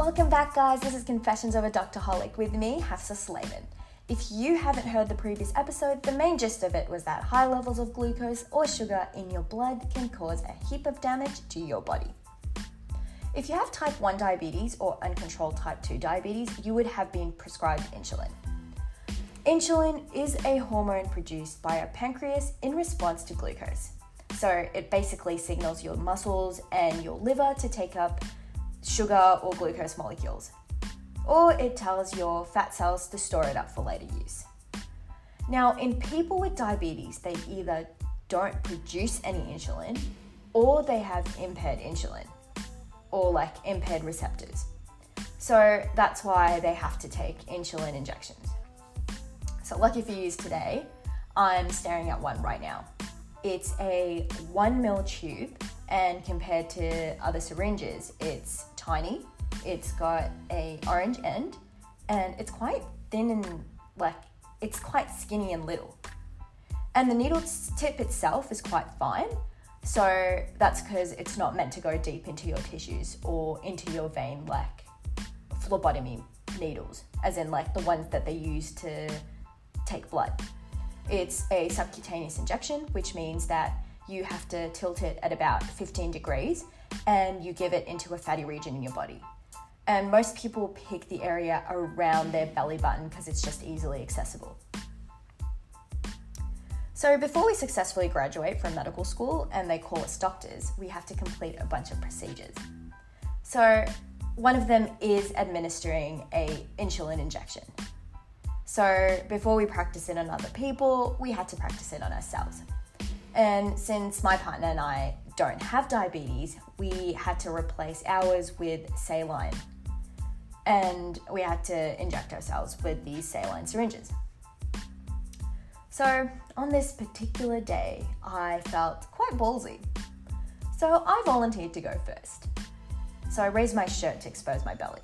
Welcome back, guys. This is Confessions of a Doctorholic with me, Hafsa Slayman. If you haven't heard the previous episode, the main gist of it was that high levels of glucose or sugar in your blood can cause a heap of damage to your body. If you have type 1 diabetes or uncontrolled type 2 diabetes, you would have been prescribed insulin. Insulin is a hormone produced by our pancreas in response to glucose. So it basically signals your muscles and your liver to take up sugar or glucose molecules. Or it tells your fat cells to store it up for later use. Now, in people with diabetes, they either don't produce any insulin or they have impaired insulin or like impaired receptors. So that's why they have to take insulin injections. So, lucky for you today, I'm staring at one right now. It's a one mil tube, and compared to other syringes, it's tiny. It's got a orange end, and it's quite thin and like it's quite skinny and little. And the needle tip itself is quite fine, so that's because it's not meant to go deep into your tissues or into your vein like phlebotomy needles, as in like the ones that they use to take blood. It's a subcutaneous injection, which means that you have to tilt it at about 15 degrees and you give it into a fatty region in your body. And most people pick the area around their belly button because it's just easily accessible. So, before we successfully graduate from medical school and they call us doctors, we have to complete a bunch of procedures. So, one of them is administering a insulin injection. So before we practice it on other people, we had to practice it on ourselves. And since my partner and I don't have diabetes, we had to replace ours with saline. And we had to inject ourselves with these saline syringes. So on this particular day, I felt quite ballsy. So I volunteered to go first. So I raised my shirt to expose my belly.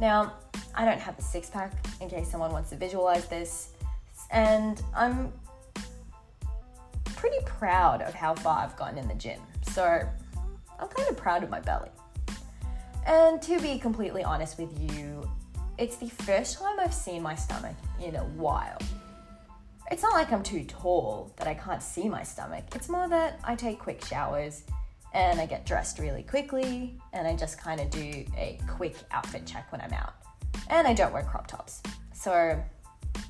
Now, I don't have a six pack in case someone wants to visualize this, and I'm pretty proud of how far I've gotten in the gym. So I'm kind of proud of my belly. And to be completely honest with you, it's the first time I've seen my stomach in a while. It's not like I'm too tall that I can't see my stomach. It's more that I take quick showers and I get dressed really quickly and I just kind of do a quick outfit check when I'm out and I don't wear crop tops. So,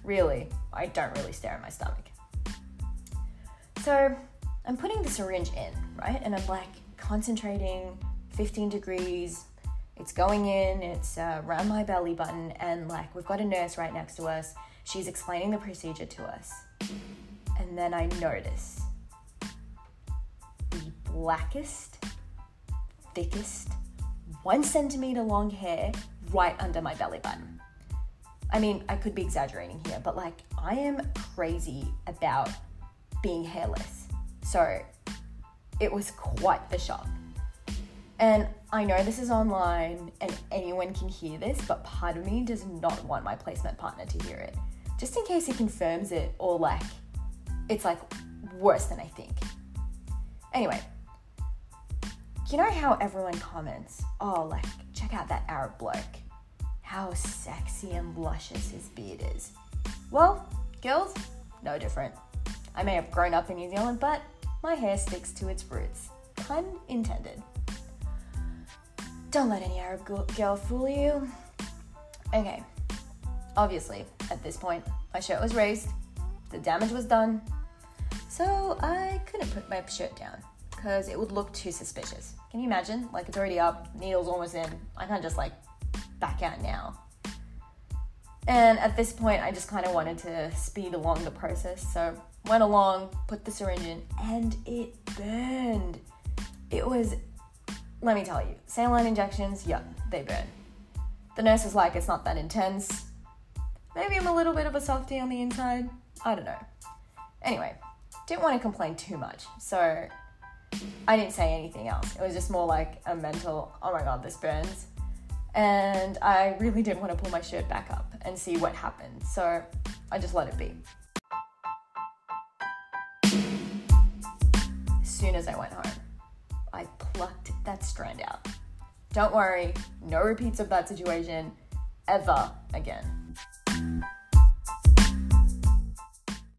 really, I don't really stare at my stomach. So, I'm putting the syringe in, right? And I'm like concentrating 15 degrees. It's going in, it's uh, around my belly button, and like we've got a nurse right next to us. She's explaining the procedure to us. And then I notice the blackest, thickest, one centimeter long hair right under my belly button. I mean, I could be exaggerating here, but like, I am crazy about being hairless. So it was quite the shock. And I know this is online and anyone can hear this, but part of me does not want my placement partner to hear it. Just in case he confirms it or like it's like worse than I think. Anyway, you know how everyone comments, oh, like, check out that Arab bloke how sexy and luscious his beard is. Well, girls, no different. I may have grown up in New Zealand, but my hair sticks to its roots. Pun intended. Don't let any Arab girl fool you. Okay, obviously, at this point, my shirt was raised, the damage was done, so I couldn't put my shirt down because it would look too suspicious. Can you imagine? Like, it's already up, needle's almost in. I can't just like back out now. And at this point, I just kind of wanted to speed along the process. So went along, put the syringe in, and it burned. It was, let me tell you, saline injections, yeah, they burn. The nurse was like, it's not that intense. Maybe I'm a little bit of a softie on the inside. I don't know. Anyway, didn't want to complain too much. So I didn't say anything else. It was just more like a mental, oh my god, this burns and I really didn't want to pull my shirt back up and see what happened. So I just let it be. As soon as I went home, I plucked that strand out, Don't worry, no repeats of that situation ever again.